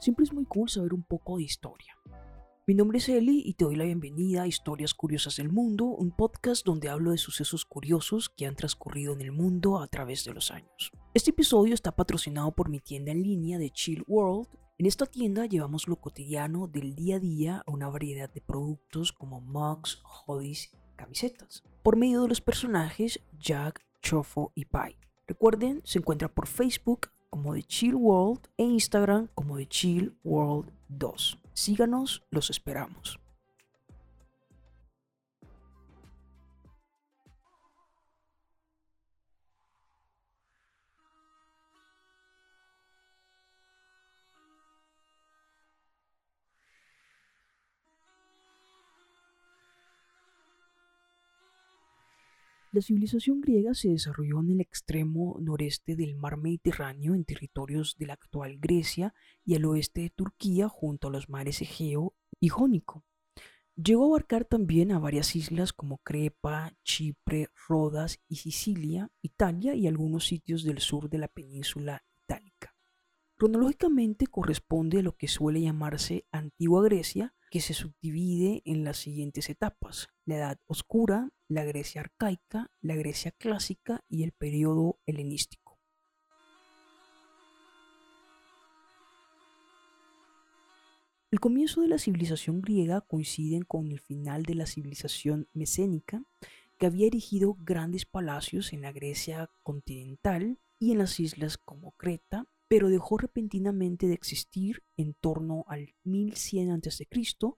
Siempre es muy cool saber un poco de historia. Mi nombre es Eli y te doy la bienvenida a Historias Curiosas del Mundo, un podcast donde hablo de sucesos curiosos que han transcurrido en el mundo a través de los años. Este episodio está patrocinado por mi tienda en línea de Chill World. En esta tienda llevamos lo cotidiano del día a día a una variedad de productos como mugs, hoodies, camisetas, por medio de los personajes Jack, Chofo y Pai. Recuerden, se encuentra por Facebook como The Chill World e Instagram como The Chill World 2. Síganos, los esperamos. La civilización griega se desarrolló en el extremo noreste del mar Mediterráneo, en territorios de la actual Grecia y al oeste de Turquía, junto a los mares Egeo y Jónico. Llegó a abarcar también a varias islas como Crepa, Chipre, Rodas y Sicilia, Italia y algunos sitios del sur de la península itálica. Cronológicamente corresponde a lo que suele llamarse Antigua Grecia, que se subdivide en las siguientes etapas, la Edad Oscura, la Grecia arcaica, la Grecia clásica y el periodo helenístico. El comienzo de la civilización griega coincide con el final de la civilización mesénica, que había erigido grandes palacios en la Grecia continental y en las islas como Creta, pero dejó repentinamente de existir en torno al 1100 a.C.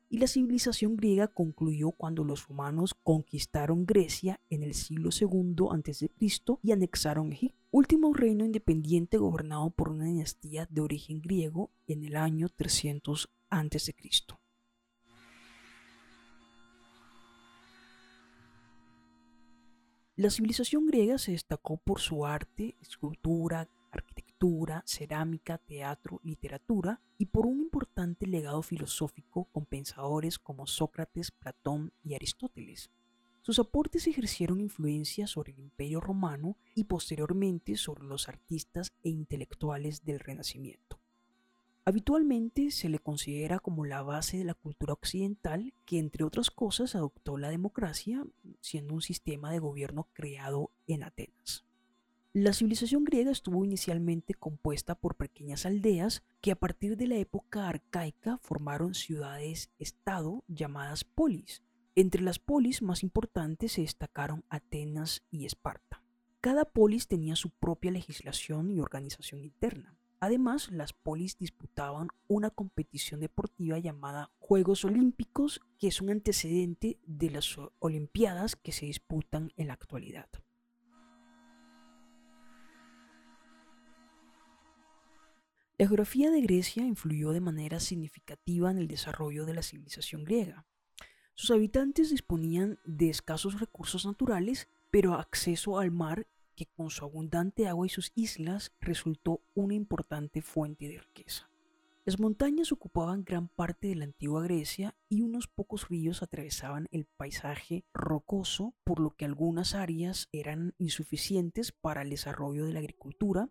y la civilización griega concluyó cuando los romanos conquistaron Grecia en el siglo II a.C. y anexaron Egipto, último reino independiente gobernado por una dinastía de origen griego en el año 300 a.C. La civilización griega se destacó por su arte, escultura, arquitectura, cerámica, teatro, literatura y por un importante legado filosófico con pensadores como Sócrates, Platón y Aristóteles. Sus aportes ejercieron influencia sobre el Imperio romano y posteriormente sobre los artistas e intelectuales del Renacimiento. Habitualmente se le considera como la base de la cultura occidental que entre otras cosas adoptó la democracia siendo un sistema de gobierno creado en Atenas. La civilización griega estuvo inicialmente compuesta por pequeñas aldeas que a partir de la época arcaica formaron ciudades-estado llamadas polis. Entre las polis más importantes se destacaron Atenas y Esparta. Cada polis tenía su propia legislación y organización interna. Además, las polis disputaban una competición deportiva llamada Juegos Olímpicos, que es un antecedente de las Olimpiadas que se disputan en la actualidad. La geografía de Grecia influyó de manera significativa en el desarrollo de la civilización griega. Sus habitantes disponían de escasos recursos naturales, pero acceso al mar que con su abundante agua y sus islas resultó una importante fuente de riqueza. Las montañas ocupaban gran parte de la antigua Grecia y unos pocos ríos atravesaban el paisaje rocoso, por lo que algunas áreas eran insuficientes para el desarrollo de la agricultura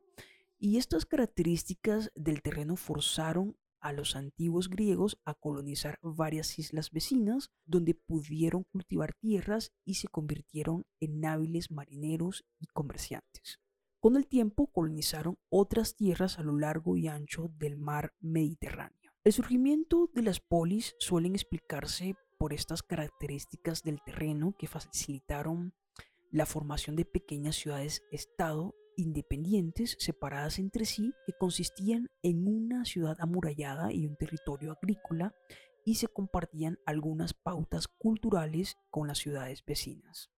y estas características del terreno forzaron a los antiguos griegos a colonizar varias islas vecinas donde pudieron cultivar tierras y se convirtieron en hábiles marineros y comerciantes. Con el tiempo colonizaron otras tierras a lo largo y ancho del mar Mediterráneo. El surgimiento de las polis suelen explicarse por estas características del terreno que facilitaron la formación de pequeñas ciudades-estado independientes separadas entre sí que consistían en una ciudad amurallada y un territorio agrícola y se compartían algunas pautas culturales con las ciudades vecinas.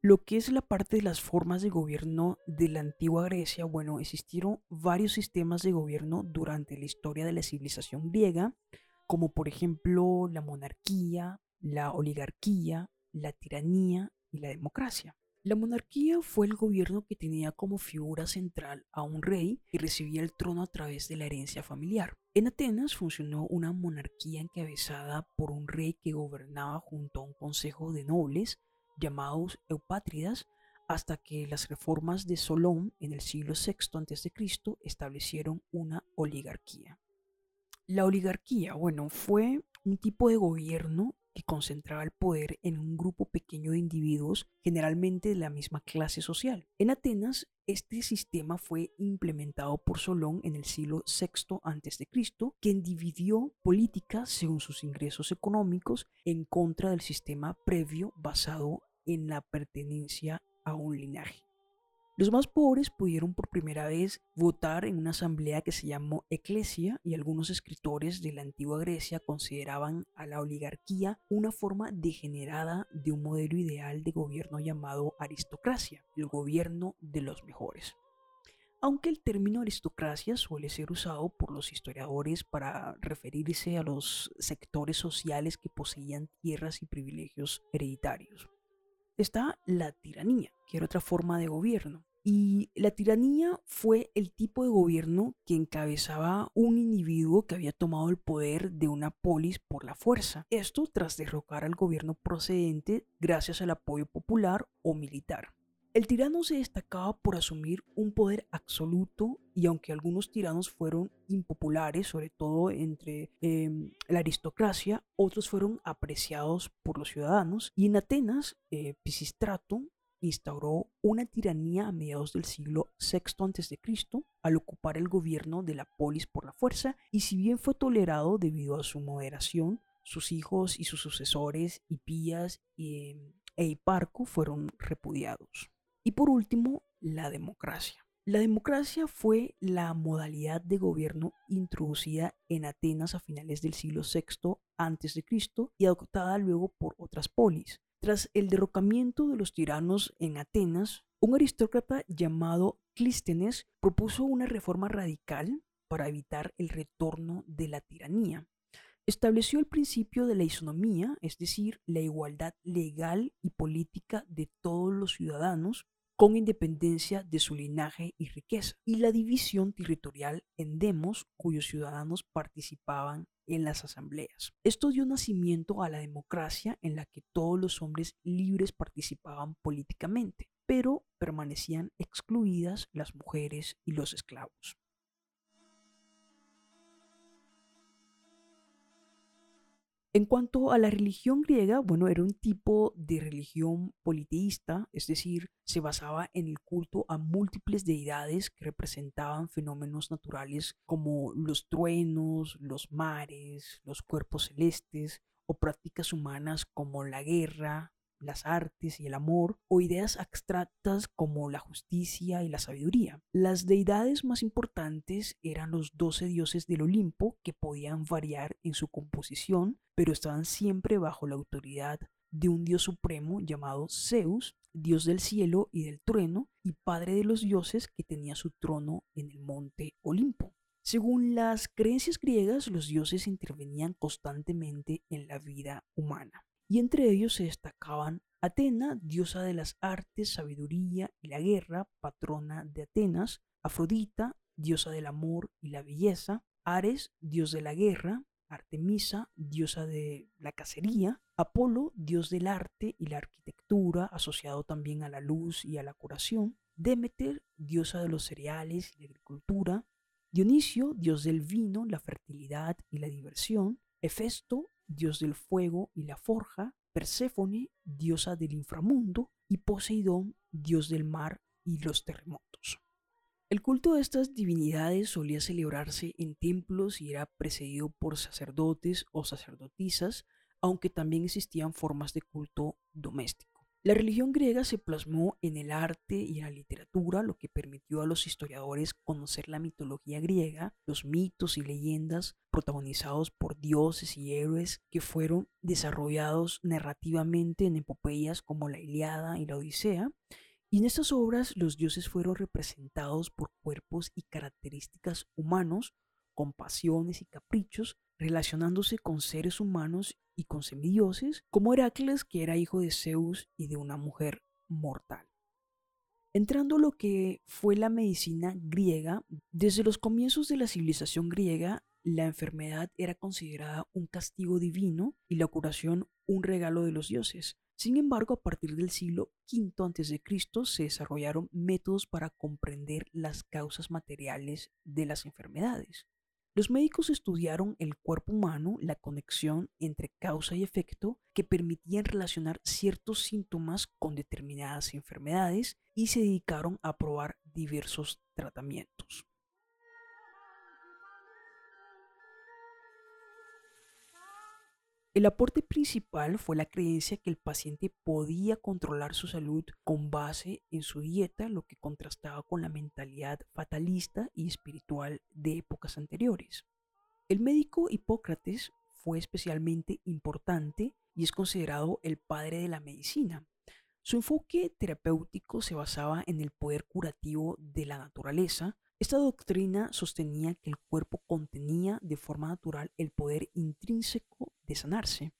Lo que es la parte de las formas de gobierno de la antigua Grecia, bueno, existieron varios sistemas de gobierno durante la historia de la civilización griega, como por ejemplo la monarquía, la oligarquía, la tiranía y la democracia. La monarquía fue el gobierno que tenía como figura central a un rey y recibía el trono a través de la herencia familiar. En Atenas funcionó una monarquía encabezada por un rey que gobernaba junto a un consejo de nobles llamados eupátridas, hasta que las reformas de Solón en el siglo VI a.C. establecieron una oligarquía. La oligarquía, bueno, fue un tipo de gobierno que concentraba el poder en un grupo pequeño de individuos, generalmente de la misma clase social. En Atenas, este sistema fue implementado por Solón en el siglo VI a.C., quien dividió política según sus ingresos económicos en contra del sistema previo basado en la pertenencia a un linaje. Los más pobres pudieron por primera vez votar en una asamblea que se llamó Eclesia y algunos escritores de la antigua Grecia consideraban a la oligarquía una forma degenerada de un modelo ideal de gobierno llamado aristocracia, el gobierno de los mejores. Aunque el término aristocracia suele ser usado por los historiadores para referirse a los sectores sociales que poseían tierras y privilegios hereditarios está la tiranía, que era otra forma de gobierno. Y la tiranía fue el tipo de gobierno que encabezaba un individuo que había tomado el poder de una polis por la fuerza. Esto tras derrocar al gobierno procedente gracias al apoyo popular o militar. El tirano se destacaba por asumir un poder absoluto y aunque algunos tiranos fueron impopulares, sobre todo entre em, la aristocracia, otros fueron apreciados por los ciudadanos. Y en Atenas, eh, Pisistrato instauró una tiranía a mediados del siglo VI a.C. al ocupar el gobierno de la polis por la fuerza y si bien fue tolerado debido a su moderación, sus hijos y sus sucesores, Hipías em, e Hiparco, fueron repudiados. Y por último, la democracia. La democracia fue la modalidad de gobierno introducida en Atenas a finales del siglo VI a.C. y adoptada luego por otras polis. Tras el derrocamiento de los tiranos en Atenas, un aristócrata llamado Clístenes propuso una reforma radical para evitar el retorno de la tiranía. Estableció el principio de la isonomía, es decir, la igualdad legal y política de todos los ciudadanos con independencia de su linaje y riqueza, y la división territorial en demos cuyos ciudadanos participaban en las asambleas. Esto dio nacimiento a la democracia en la que todos los hombres libres participaban políticamente, pero permanecían excluidas las mujeres y los esclavos. En cuanto a la religión griega, bueno, era un tipo de religión politeísta, es decir, se basaba en el culto a múltiples deidades que representaban fenómenos naturales como los truenos, los mares, los cuerpos celestes o prácticas humanas como la guerra, las artes y el amor, o ideas abstractas como la justicia y la sabiduría. Las deidades más importantes eran los doce dioses del Olimpo, que podían variar en su composición, pero estaban siempre bajo la autoridad de un dios supremo llamado Zeus, dios del cielo y del trueno, y padre de los dioses que tenía su trono en el monte Olimpo. Según las creencias griegas, los dioses intervenían constantemente en la vida humana y entre ellos se destacaban Atena, diosa de las artes, sabiduría y la guerra, patrona de Atenas, Afrodita, diosa del amor y la belleza, Ares, dios de la guerra, Artemisa, diosa de la cacería, Apolo, dios del arte y la arquitectura, asociado también a la luz y a la curación, Demeter, diosa de los cereales y la agricultura, Dionisio, dios del vino, la fertilidad y la diversión, Hefesto, dios del fuego y la forja, Perséfone, diosa del inframundo, y Poseidón, dios del mar y los terremotos. El culto de estas divinidades solía celebrarse en templos y era precedido por sacerdotes o sacerdotisas, aunque también existían formas de culto doméstico. La religión griega se plasmó en el arte y en la literatura, lo que permitió a los historiadores conocer la mitología griega, los mitos y leyendas protagonizados por dioses y héroes que fueron desarrollados narrativamente en epopeyas como la Iliada y la Odisea. Y en estas obras los dioses fueron representados por cuerpos y características humanos, con pasiones y caprichos, relacionándose con seres humanos y con semidioses, como Heracles, que era hijo de Zeus y de una mujer mortal. Entrando a lo que fue la medicina griega, desde los comienzos de la civilización griega, la enfermedad era considerada un castigo divino y la curación un regalo de los dioses. Sin embargo, a partir del siglo V a.C. se desarrollaron métodos para comprender las causas materiales de las enfermedades. Los médicos estudiaron el cuerpo humano, la conexión entre causa y efecto que permitían relacionar ciertos síntomas con determinadas enfermedades y se dedicaron a probar diversos tratamientos. El aporte principal fue la creencia que el paciente podía controlar su salud con base en su dieta, lo que contrastaba con la mentalidad fatalista y espiritual de épocas anteriores. El médico Hipócrates fue especialmente importante y es considerado el padre de la medicina. Su enfoque terapéutico se basaba en el poder curativo de la naturaleza, esta doctrina sostenía que el cuerpo contenía de forma natural el poder intrínseco de sanarse.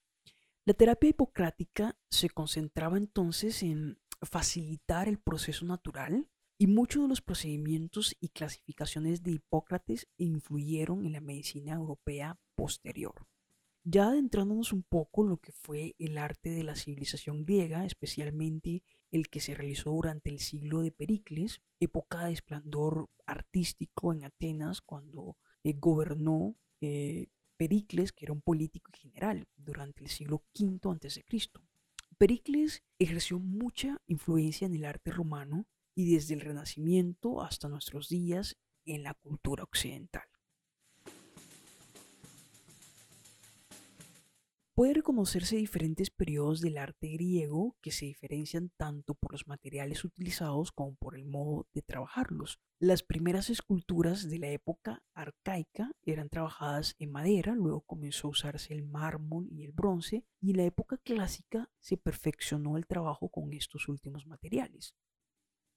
La terapia hipocrática se concentraba entonces en facilitar el proceso natural y muchos de los procedimientos y clasificaciones de Hipócrates influyeron en la medicina europea posterior. Ya adentrándonos un poco en lo que fue el arte de la civilización griega, especialmente el que se realizó durante el siglo de Pericles, época de esplendor artístico en Atenas, cuando eh, gobernó eh, Pericles, que era un político general durante el siglo V a.C. Pericles ejerció mucha influencia en el arte romano y desde el Renacimiento hasta nuestros días en la cultura occidental. Puede reconocerse diferentes periodos del arte griego que se diferencian tanto por los materiales utilizados como por el modo de trabajarlos. Las primeras esculturas de la época arcaica eran trabajadas en madera, luego comenzó a usarse el mármol y el bronce, y en la época clásica se perfeccionó el trabajo con estos últimos materiales.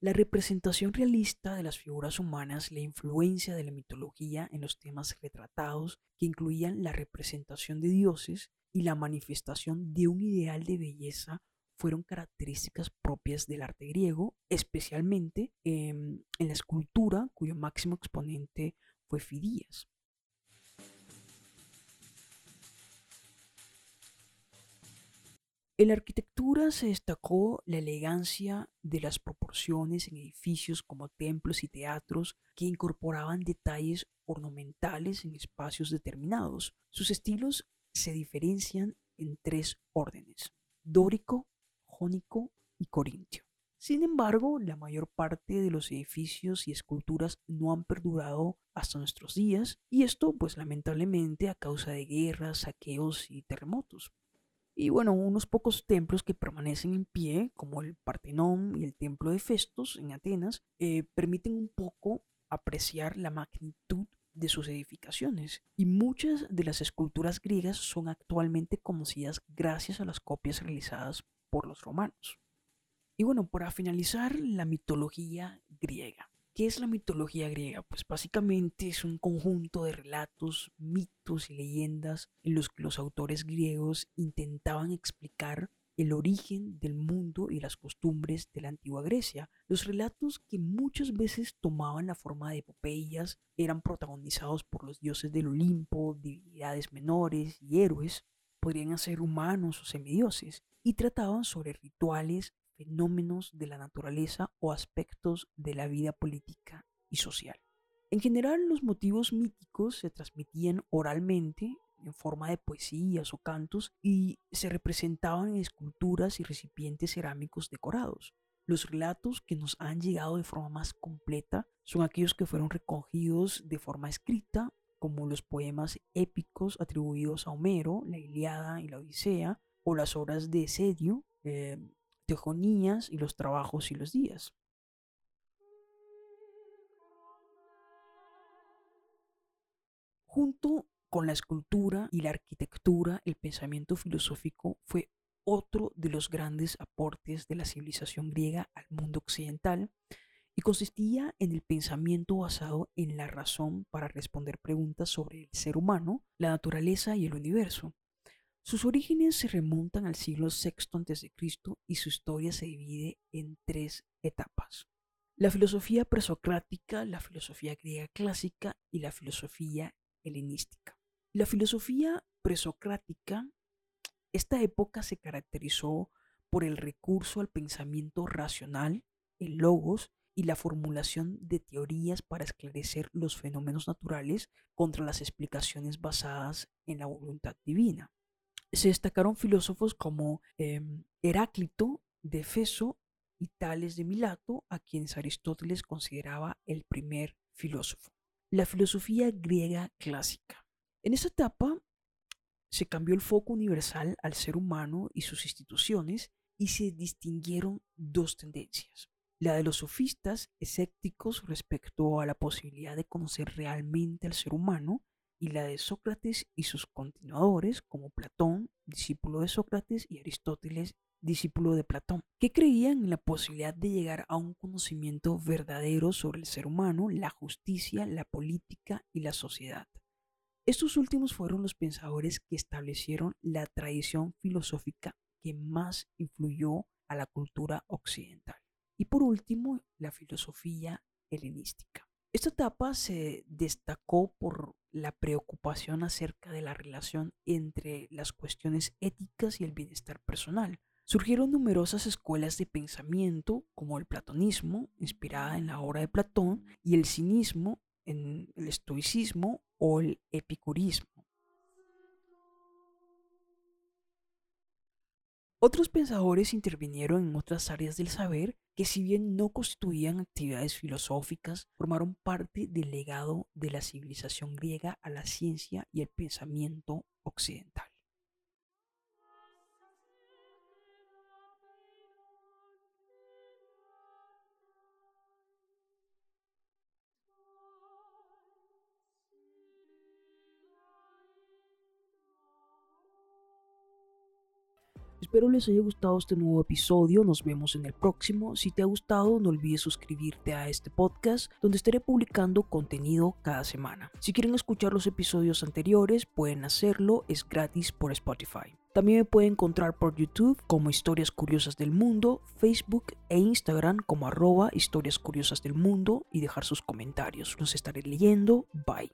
La representación realista de las figuras humanas, la influencia de la mitología en los temas retratados, que incluían la representación de dioses, y la manifestación de un ideal de belleza fueron características propias del arte griego, especialmente en la escultura, cuyo máximo exponente fue Fidías. En la arquitectura se destacó la elegancia de las proporciones en edificios como templos y teatros que incorporaban detalles ornamentales en espacios determinados. Sus estilos se diferencian en tres órdenes, dórico, jónico y corintio. Sin embargo, la mayor parte de los edificios y esculturas no han perdurado hasta nuestros días, y esto pues lamentablemente a causa de guerras, saqueos y terremotos. Y bueno, unos pocos templos que permanecen en pie, como el Partenón y el Templo de Festos en Atenas, eh, permiten un poco apreciar la magnitud de sus edificaciones, y muchas de las esculturas griegas son actualmente conocidas gracias a las copias realizadas por los romanos. Y bueno, para finalizar, la mitología griega. ¿Qué es la mitología griega? Pues básicamente es un conjunto de relatos, mitos y leyendas en los que los autores griegos intentaban explicar el origen del mundo y las costumbres de la antigua Grecia. Los relatos que muchas veces tomaban la forma de epopeyas eran protagonizados por los dioses del Olimpo, divinidades menores y héroes, podrían ser humanos o semidioses, y trataban sobre rituales, fenómenos de la naturaleza o aspectos de la vida política y social. En general, los motivos míticos se transmitían oralmente en forma de poesías o cantos y se representaban en esculturas y recipientes cerámicos decorados. Los relatos que nos han llegado de forma más completa son aquellos que fueron recogidos de forma escrita, como los poemas épicos atribuidos a Homero, la Iliada y la Odisea, o las obras de Esedio, eh, Teogonías y los trabajos y los días. Junto con la escultura y la arquitectura, el pensamiento filosófico fue otro de los grandes aportes de la civilización griega al mundo occidental y consistía en el pensamiento basado en la razón para responder preguntas sobre el ser humano, la naturaleza y el universo. Sus orígenes se remontan al siglo VI a.C. y su historia se divide en tres etapas. La filosofía presocrática, la filosofía griega clásica y la filosofía helenística. La filosofía presocrática, esta época se caracterizó por el recurso al pensamiento racional, el logos y la formulación de teorías para esclarecer los fenómenos naturales contra las explicaciones basadas en la voluntad divina. Se destacaron filósofos como em, Heráclito de Feso y Tales de Milato, a quienes Aristóteles consideraba el primer filósofo. La filosofía griega clásica. En esta etapa se cambió el foco universal al ser humano y sus instituciones y se distinguieron dos tendencias. La de los sofistas escépticos respecto a la posibilidad de conocer realmente al ser humano y la de Sócrates y sus continuadores como Platón, discípulo de Sócrates, y Aristóteles, discípulo de Platón, que creían en la posibilidad de llegar a un conocimiento verdadero sobre el ser humano, la justicia, la política y la sociedad. Estos últimos fueron los pensadores que establecieron la tradición filosófica que más influyó a la cultura occidental. Y por último, la filosofía helenística. Esta etapa se destacó por la preocupación acerca de la relación entre las cuestiones éticas y el bienestar personal. Surgieron numerosas escuelas de pensamiento, como el platonismo, inspirada en la obra de Platón, y el cinismo, en el estoicismo o el epicurismo. Otros pensadores intervinieron en otras áreas del saber que si bien no constituían actividades filosóficas, formaron parte del legado de la civilización griega a la ciencia y el pensamiento occidental. Espero les haya gustado este nuevo episodio, nos vemos en el próximo. Si te ha gustado, no olvides suscribirte a este podcast, donde estaré publicando contenido cada semana. Si quieren escuchar los episodios anteriores, pueden hacerlo, es gratis por Spotify. También me pueden encontrar por YouTube como Historias Curiosas del Mundo, Facebook e Instagram como arroba Historias Curiosas del Mundo y dejar sus comentarios. Los estaré leyendo. Bye.